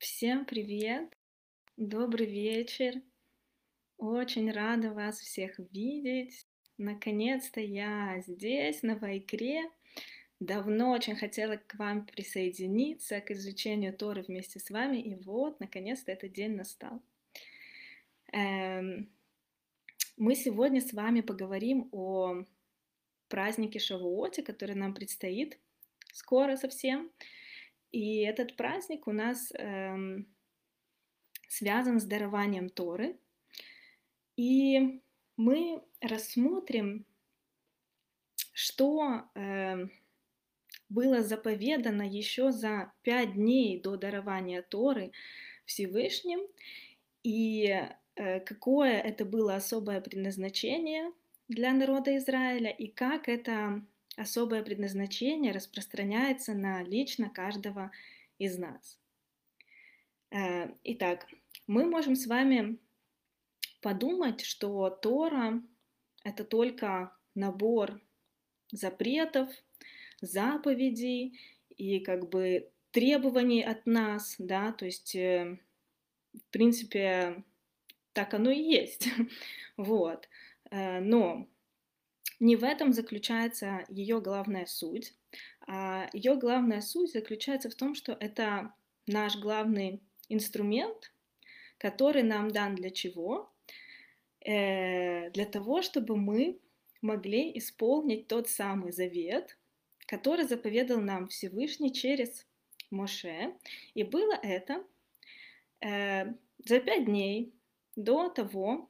Всем привет! Добрый вечер! Очень рада вас всех видеть. Наконец-то я здесь, на Вайкре. Давно очень хотела к вам присоединиться, к изучению Торы вместе с вами, и вот, наконец-то этот день настал. Эм, мы сегодня с вами поговорим о празднике Шавуоте, который нам предстоит скоро совсем. И этот праздник у нас эм, связан с дарованием Торы. И мы рассмотрим, что э, было заповедано еще за пять дней до дарования Торы Всевышним, и э, какое это было особое предназначение для народа Израиля, и как это особое предназначение распространяется на лично каждого из нас. Э, итак, мы можем с вами подумать, что Тора — это только набор запретов, заповедей и как бы требований от нас, да, то есть, э, в принципе, так оно и есть, вот. Э, но не в этом заключается ее главная суть. А ее главная суть заключается в том, что это наш главный инструмент, который нам дан для чего? Э, для того, чтобы мы могли исполнить тот самый завет, который заповедал нам Всевышний через Моше. И было это э, за пять дней до того,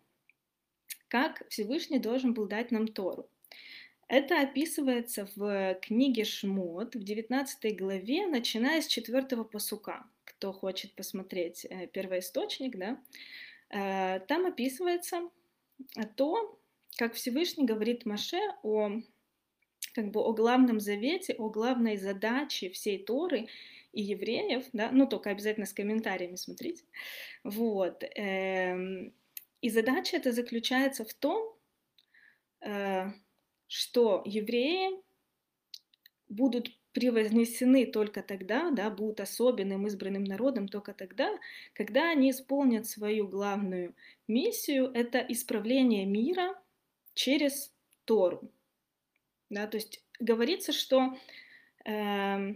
как Всевышний должен был дать нам Тору. Это описывается в книге Шмот в 19 главе, начиная с 4 посука. Кто хочет посмотреть э, первоисточник, да, э, там описывается то, как Всевышний говорит Маше о, как бы, о главном завете, о главной задаче всей Торы и евреев, да, ну только обязательно с комментариями смотрите, вот. Эм, и задача эта заключается в том, э, что евреи будут превознесены только тогда, да, будут особенным избранным народом только тогда, когда они исполнят свою главную миссию, это исправление мира через Тору. Да, то есть говорится, что э,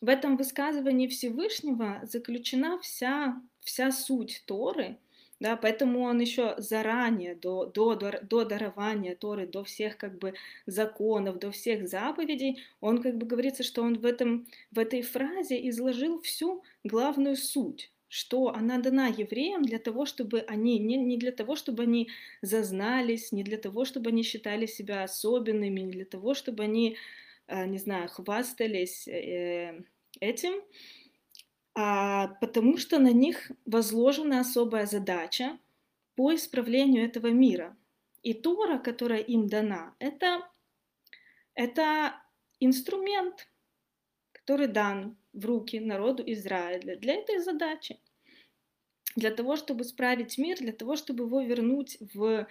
в этом высказывании Всевышнего заключена вся, вся суть Торы – да, поэтому он еще заранее, до, до, до дарования Торы, до всех как бы законов, до всех заповедей, он как бы говорится, что он в, этом, в этой фразе изложил всю главную суть, что она дана евреям для того, чтобы они, не, не для того, чтобы они зазнались, не для того, чтобы они считали себя особенными, не для того, чтобы они, э, не знаю, хвастались э, этим, потому что на них возложена особая задача по исправлению этого мира. И Тора, которая им дана, это, это инструмент, который дан в руки народу Израиля для этой задачи. Для того, чтобы исправить мир, для того, чтобы его вернуть в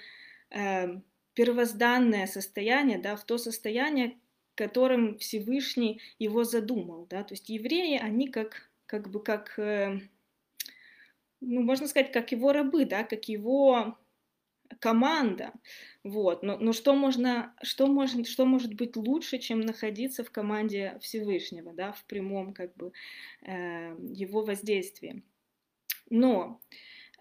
э, первозданное состояние, да, в то состояние, которым Всевышний его задумал. Да? То есть евреи, они как как бы как, э, ну, можно сказать, как его рабы, да, как его команда, вот, но, но что можно, что может, что может быть лучше, чем находиться в команде Всевышнего, да, в прямом, как бы, э, его воздействии. Но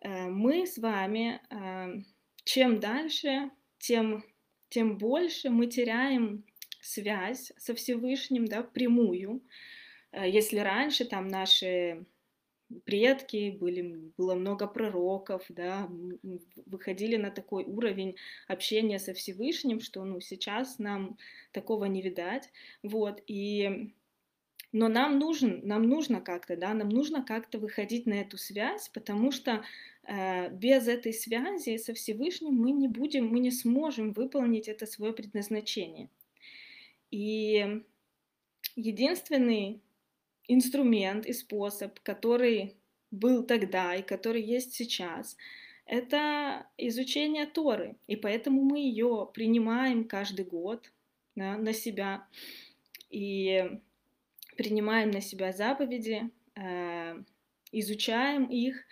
э, мы с вами, э, чем дальше, тем, тем больше мы теряем связь со Всевышним, да, прямую, Э, если раньше там наши предки, были, было много пророков, да, выходили на такой уровень общения со Всевышним, что ну, сейчас нам такого не видать. Вот, и... Но нам, нужен, нам нужно как-то, да, нам нужно как-то выходить на эту связь, потому что э, без этой связи со Всевышним мы не будем, мы не сможем выполнить это свое предназначение. И единственный инструмент и способ, который был тогда и который есть сейчас, это изучение Торы. И поэтому мы ее принимаем каждый год да, на себя и принимаем на себя заповеди, э, изучаем их,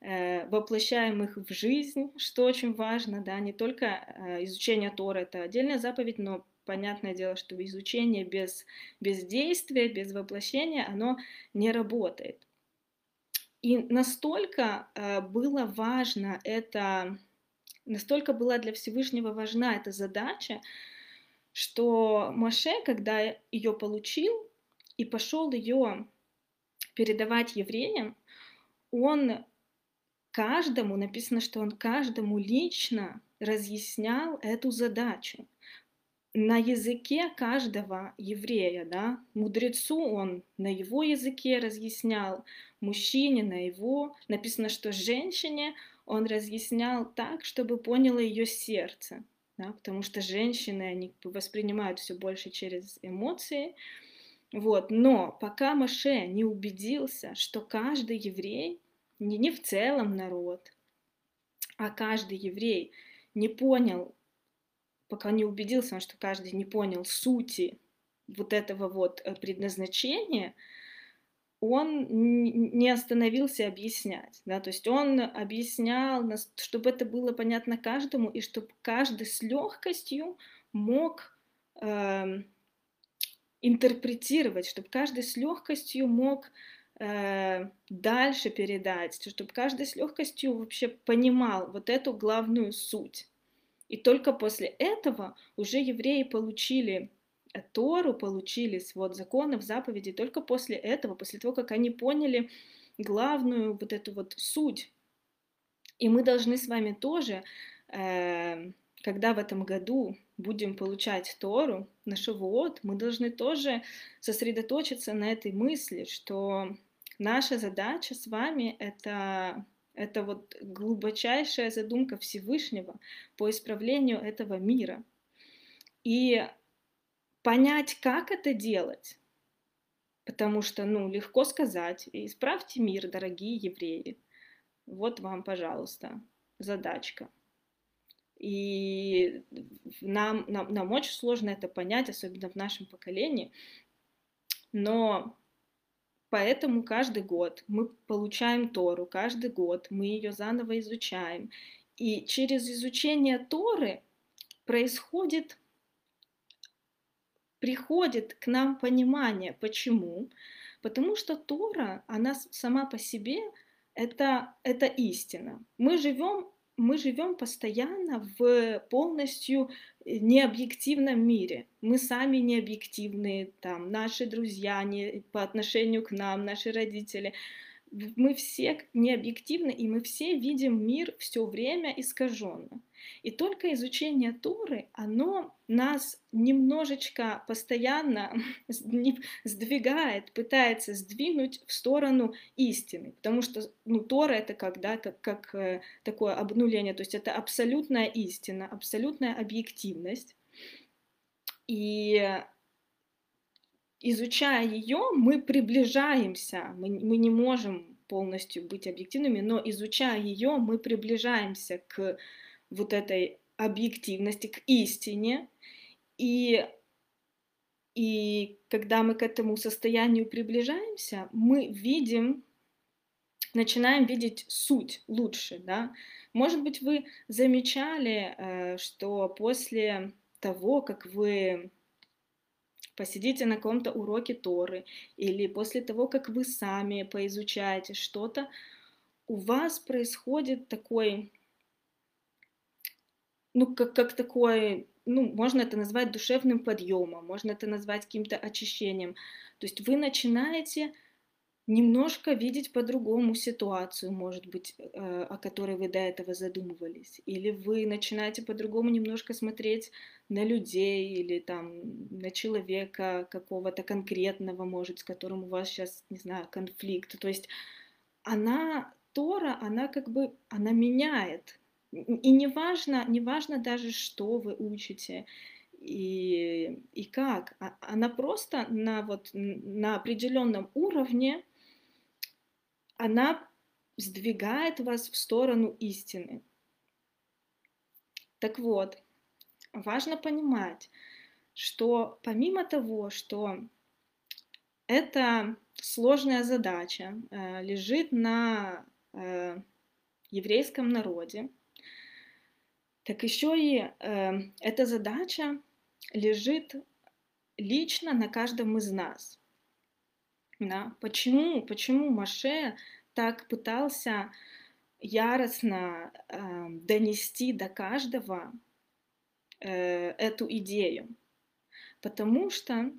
э, воплощаем их в жизнь, что очень важно, да, не только э, изучение Тора, это отдельная заповедь, но понятное дело, что изучение без, без действия, без воплощения, оно не работает. И настолько э, было важно это, настолько была для Всевышнего важна эта задача, что Моше, когда ее получил и пошел ее передавать евреям, он каждому, написано, что он каждому лично разъяснял эту задачу на языке каждого еврея, да, мудрецу он на его языке разъяснял, мужчине на его, написано, что женщине он разъяснял так, чтобы поняло ее сердце, да, потому что женщины, они воспринимают все больше через эмоции, вот, но пока Маше не убедился, что каждый еврей, не, не в целом народ, а каждый еврей не понял пока не убедился, что каждый не понял сути вот этого вот э, предназначения, он не остановился объяснять, да, то есть он объяснял, чтобы это было понятно каждому, и чтобы каждый с легкостью мог э, интерпретировать, чтобы каждый с легкостью мог э, дальше передать, чтобы каждый с легкостью вообще понимал вот эту главную суть. И только после этого уже евреи получили э, Тору, получили свод законов, заповедей, только после этого, после того, как они поняли главную вот эту вот суть. И мы должны с вами тоже, э, когда в этом году будем получать Тору на Шавуот, мы должны тоже сосредоточиться на этой мысли, что наша задача с вами — это это вот глубочайшая задумка Всевышнего по исправлению этого мира. И понять, как это делать, потому что, ну, легко сказать, исправьте мир, дорогие евреи. Вот вам, пожалуйста, задачка. И нам, нам, нам очень сложно это понять, особенно в нашем поколении. Но Поэтому каждый год мы получаем Тору, каждый год мы ее заново изучаем. И через изучение Торы происходит, приходит к нам понимание, почему. Потому что Тора, она сама по себе, это, это истина. Мы живем мы живем постоянно в полностью э, необъективном мире. Мы сами необъективные, там, наши друзья не, по отношению к нам, наши родители мы все не объективны, и мы все видим мир все время искаженно. И только изучение Торы, оно нас немножечко постоянно сдвигает, пытается сдвинуть в сторону истины. Потому что ну, Тора это как, да, как, как э, такое обнуление, то есть это абсолютная истина, абсолютная объективность. И изучая ее, мы приближаемся, мы, мы не можем полностью быть объективными, но изучая ее, мы приближаемся к вот этой объективности, к истине. И, и когда мы к этому состоянию приближаемся, мы видим, начинаем видеть суть лучше. Да? Может быть, вы замечали, э, что после того, как вы посидите на каком-то уроке Торы, или после того, как вы сами поизучаете что-то, у вас происходит такой, ну, как, как такой, ну, можно это назвать душевным подъемом, можно это назвать каким-то очищением. То есть вы начинаете немножко видеть по-другому ситуацию, может быть, э, о которой вы до этого задумывались. Или вы начинаете по-другому немножко смотреть на людей или там на человека какого-то конкретного, может, с которым у вас сейчас, не знаю, конфликт. То есть она, Тора, она как бы, она меняет. И не важно, не важно даже, что вы учите, и, и как. А, она просто на, вот, на определенном уровне она сдвигает вас в сторону истины. Так вот, важно понимать, что помимо того, что это сложная задача лежит на еврейском народе, так еще и эта задача лежит лично на каждом из нас. Да? Почему, почему Маше так пытался яростно э, донести до каждого э, эту идею? Потому что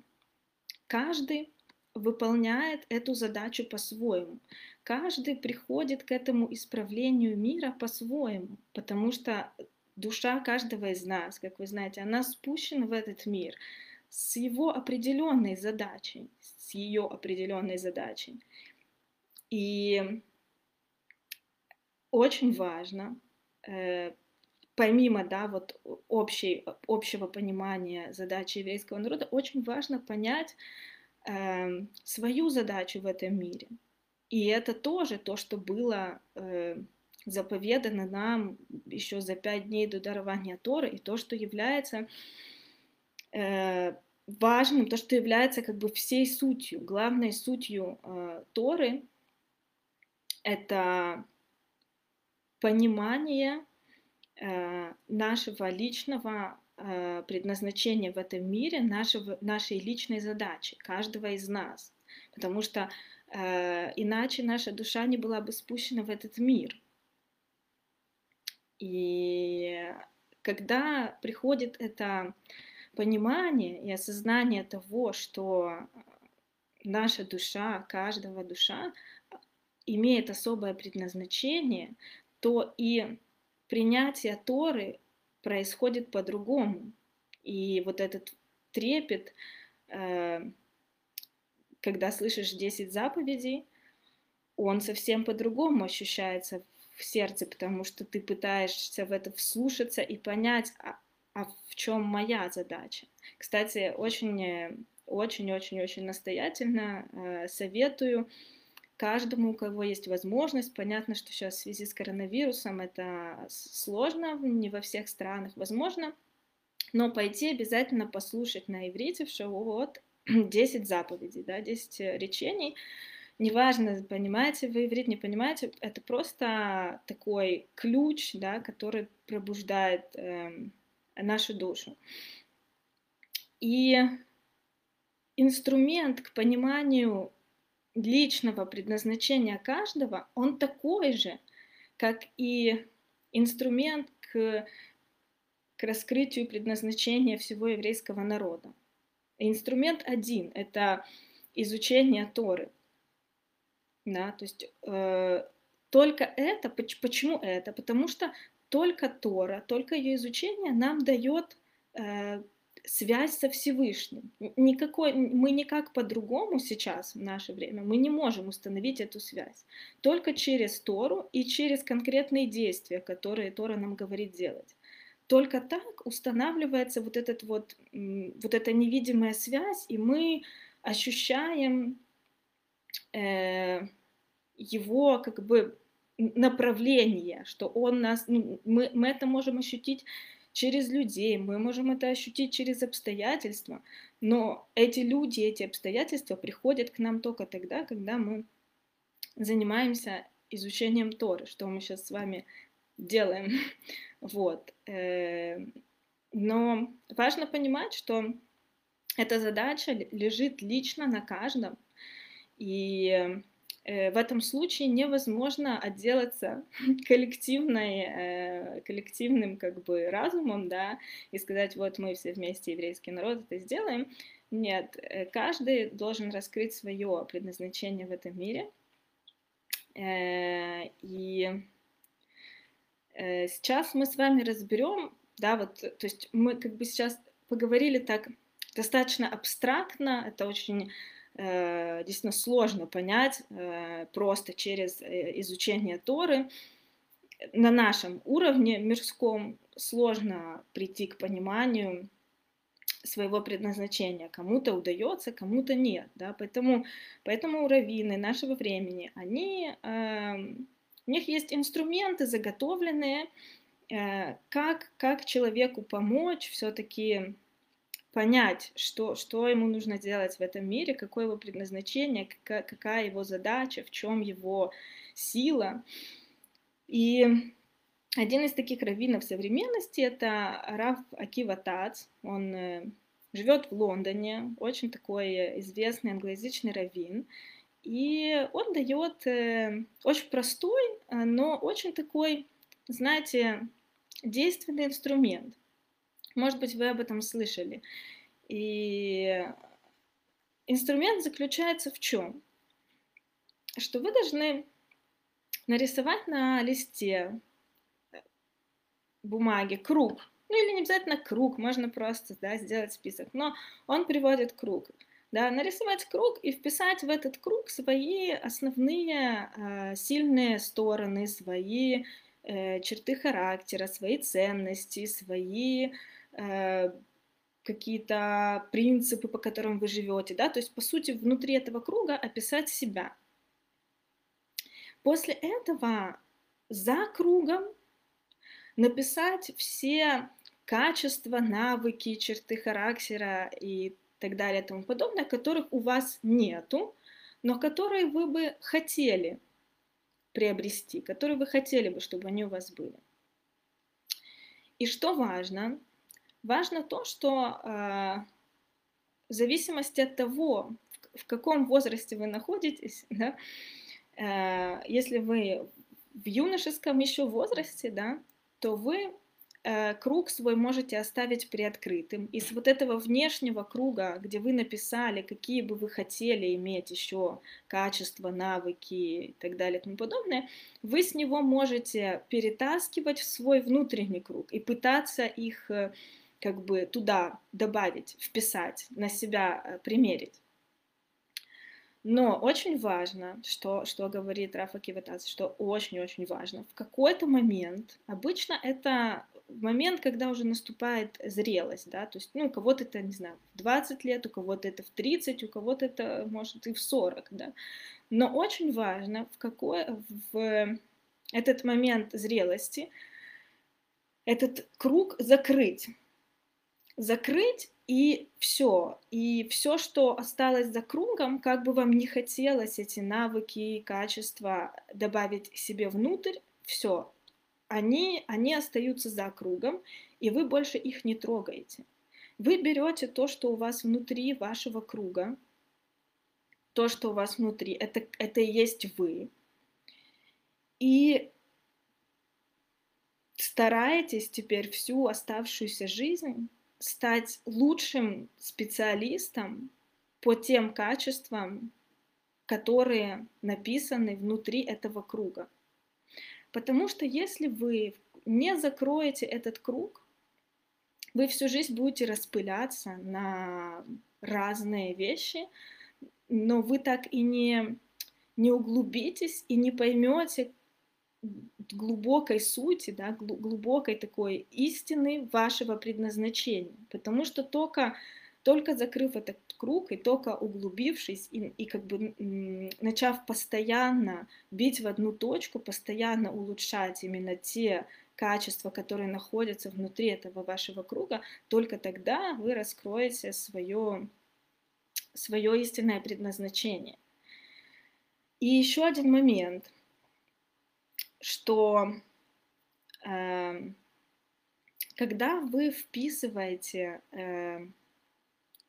каждый выполняет эту задачу по-своему. Каждый приходит к этому исправлению мира по-своему, потому что душа каждого из нас, как вы знаете, она спущена в этот мир с его определенной задачей, с ее определенной задачей. И очень важно, э, помимо да, вот общей, общего понимания задачи еврейского народа, очень важно понять э, свою задачу в этом мире. И это тоже то, что было э, заповедано нам еще за пять дней до дарования Торы, и то, что является э, важным, то, что является как бы всей сутью, главной сутью э, Торы, это понимание э, нашего личного э, предназначения в этом мире, нашего, нашей личной задачи, каждого из нас. Потому что э, иначе наша душа не была бы спущена в этот мир. И когда приходит это понимание и осознание того, что наша душа, каждого душа имеет особое предназначение, то и принятие Торы происходит по-другому. И вот этот трепет, э, когда слышишь 10 заповедей, он совсем по-другому ощущается в сердце, потому что ты пытаешься в это вслушаться и понять, а, а в чем моя задача. Кстати, очень, очень, очень, очень настоятельно э, советую каждому, у кого есть возможность. Понятно, что сейчас в связи с коронавирусом это сложно, не во всех странах возможно, но пойти обязательно послушать на иврите в шоу вот 10 заповедей, да, 10 речений, неважно, понимаете вы иврит, не понимаете, это просто такой ключ, да, который пробуждает э, нашу душу. И инструмент к пониманию личного предназначения каждого, он такой же, как и инструмент к, к раскрытию предназначения всего еврейского народа. Инструмент один — это изучение Торы. Да, то есть э, только это, почему это? Потому что только Тора, только ее изучение нам дает э, связь со Всевышним. Никакой, мы никак по-другому сейчас, в наше время, мы не можем установить эту связь. Только через Тору и через конкретные действия, которые Тора нам говорит делать. Только так устанавливается вот, этот вот, вот эта невидимая связь, и мы ощущаем его как бы направление, что он нас, ну, мы, мы это можем ощутить через людей, мы можем это ощутить через обстоятельства, но эти люди, эти обстоятельства приходят к нам только тогда, когда мы занимаемся изучением Торы, что мы сейчас с вами делаем. Вот. Э, но важно понимать, что эта задача лежит лично на каждом, и Э, в этом случае невозможно отделаться коллективной, э, коллективным как бы разумом, да, и сказать, вот мы все вместе, еврейский народ, это сделаем. Нет, э, каждый должен раскрыть свое предназначение в этом мире. И сейчас мы с вами разберем, да, вот, то есть мы как бы сейчас поговорили так достаточно абстрактно, это очень действительно сложно понять э, просто через э, изучение Торы. На нашем уровне мирском сложно прийти к пониманию своего предназначения. Кому-то удается, кому-то нет. Да? Поэтому, поэтому раввины нашего времени, они, э, у них есть инструменты заготовленные, э, как, как человеку помочь все-таки понять, что, что ему нужно делать в этом мире, какое его предназначение, какая, какая его задача, в чем его сила. И один из таких раввинов современности это Раф Акива Тац. Он э, живет в Лондоне, очень такой известный англоязычный раввин. И он дает э, очень простой, э, но очень такой, знаете, действенный инструмент. Может быть, вы об этом слышали. И инструмент заключается в чем? Что вы должны нарисовать на листе бумаги круг. Ну или не обязательно круг, можно просто да, сделать список. Но он приводит круг. Да, нарисовать круг и вписать в этот круг свои основные э, сильные стороны, свои э, черты характера, свои ценности, свои э, какие-то принципы, по которым вы живете, да, то есть по сути внутри этого круга описать себя. После этого за кругом написать все качества, навыки, черты характера и так далее и тому подобное, которых у вас нету, но которые вы бы хотели приобрести, которые вы хотели бы, чтобы они у вас были. И что важно? Важно то, что э, в зависимости от того, в, каком возрасте вы находитесь, да, э, если вы в юношеском еще возрасте, да, то вы э, круг свой можете оставить приоткрытым. Из вот этого внешнего круга, где вы написали, какие бы вы хотели иметь еще качества, навыки и так далее и тому подобное, вы с него можете перетаскивать в свой внутренний круг и пытаться их э, как бы туда добавить, вписать, на себя э, примерить. Но очень важно, что, что говорит Рафа Киватас, что очень-очень важно, в какой-то момент, обычно это момент, когда уже наступает зрелость, да, то есть, ну, у кого-то это, не знаю, в 20 лет, у кого-то это в 30, у кого-то это, может, и в 40, да, но очень важно, в какой, в этот момент зрелости этот круг закрыть, закрыть и все. И все, что осталось за кругом, как бы вам не хотелось эти навыки, качества добавить себе внутрь, все. Они, они остаются за кругом, и вы больше их не трогаете. Вы берете то, что у вас внутри вашего круга, то, что у вас внутри, это, это и есть вы. И стараетесь теперь всю оставшуюся жизнь стать лучшим специалистом по тем качествам, которые написаны внутри этого круга. Потому что если вы не закроете этот круг, вы всю жизнь будете распыляться на разные вещи, но вы так и не, не углубитесь и не поймете, глубокой сути, да, глубокой такой истины вашего предназначения. Потому что только, только закрыв этот круг и только углубившись и, и как бы начав постоянно бить в одну точку, постоянно улучшать именно те качества, которые находятся внутри этого вашего круга, только тогда вы раскроете свое, свое истинное предназначение. И еще один момент – что э, когда вы вписываете э,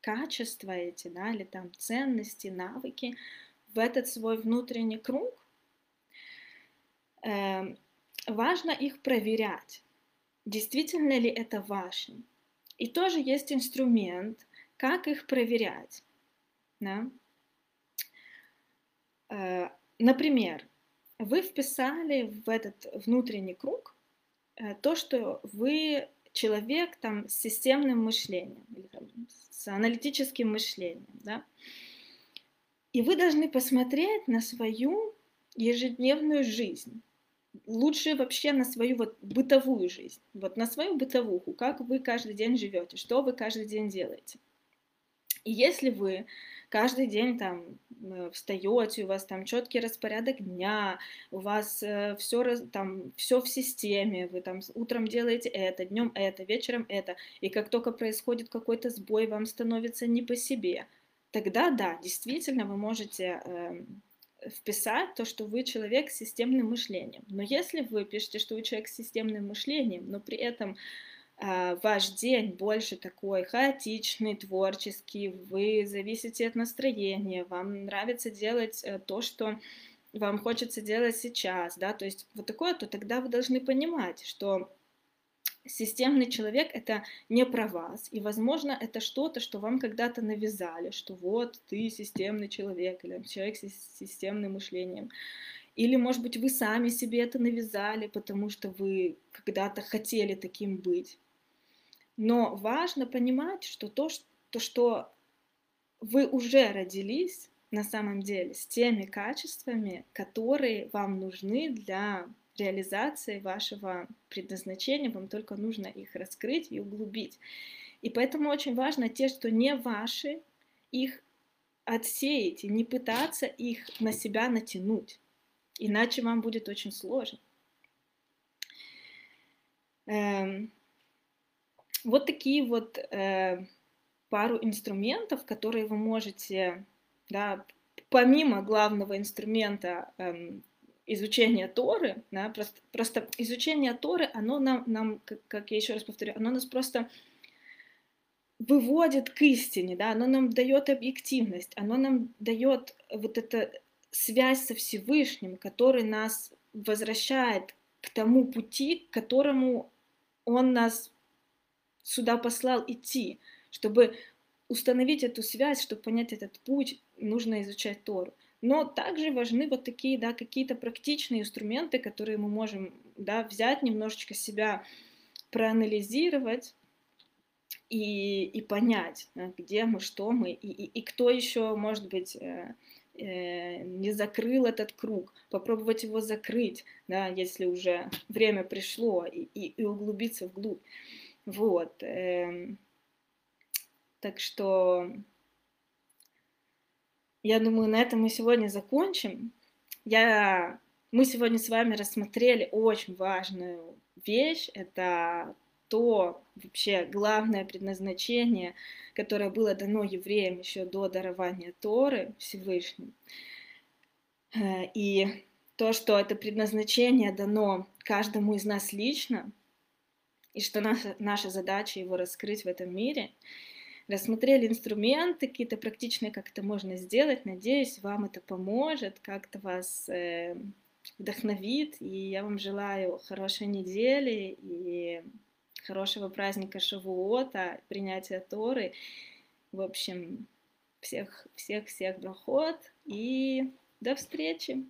качества эти, да, или там ценности, навыки в этот свой внутренний круг, э, важно их проверять, действительно ли это ваше. И тоже есть инструмент, как их проверять. Да? Э, например, вы вписали в этот внутренний круг э, то, что вы человек там с системным мышлением, с аналитическим мышлением, да, и вы должны посмотреть на свою ежедневную жизнь, лучше вообще на свою вот бытовую жизнь, вот на свою бытовуху, как вы каждый день живете, что вы каждый день делаете. И если вы каждый день там э, встаете, у вас там четкий распорядок дня, у вас э, все там все в системе, вы там утром делаете это, днем это, вечером это, и как только происходит какой-то сбой, вам становится не по себе, тогда да, действительно вы можете э, вписать то, что вы человек с системным мышлением. Но если вы пишете, что вы человек с системным мышлением, но при этом ваш день больше такой хаотичный, творческий, вы зависите от настроения, вам нравится делать э, то, что вам хочется делать сейчас, да, то есть вот такое, то тогда вы должны понимать, что системный человек это не про вас, и, возможно, это что-то, что вам когда-то навязали, что вот ты системный человек или человек с системным мышлением. Или, может быть, вы сами себе это навязали, потому что вы когда-то хотели таким быть. Но важно понимать, что то, то, что вы уже родились на самом деле с теми качествами, которые вам нужны для реализации вашего предназначения, вам только нужно их раскрыть и углубить. И поэтому очень важно те, что не ваши, их отсеять и не пытаться их на себя натянуть. Иначе вам будет очень сложно. Эм, вот такие вот э, пару инструментов, которые вы можете, да, помимо главного инструмента э, изучения Торы, да, просто, просто изучение Торы, оно нам, нам как, как я еще раз повторю, оно нас просто выводит к истине, да, оно нам дает объективность, оно нам дает вот эта связь со Всевышним, который нас возвращает к тому пути, к которому Он нас сюда послал идти. Чтобы установить эту связь, чтобы понять этот путь, нужно изучать Тору. Но также важны вот такие, да, какие-то практичные инструменты, которые мы можем, да, взять, немножечко себя проанализировать и, и понять, где мы, что мы, и, и, и кто еще, может быть, э, э, не закрыл этот круг, попробовать его закрыть, да, если уже время пришло, и, и, и углубиться вглубь. Вот. Эм, так что я думаю, на этом мы сегодня закончим. Я... Мы сегодня с вами рассмотрели очень важную вещь. Это то вообще главное предназначение, которое было дано евреям еще до дарования Торы Всевышним. Э, и то, что это предназначение дано каждому из нас лично, и что наша, наша задача его раскрыть в этом мире. Рассмотрели инструменты какие-то практичные, как это можно сделать. Надеюсь, вам это поможет, как-то вас э, вдохновит. И я вам желаю хорошей недели и хорошего праздника Шавуота, принятия Торы. В общем, всех, всех, всех доход и до встречи!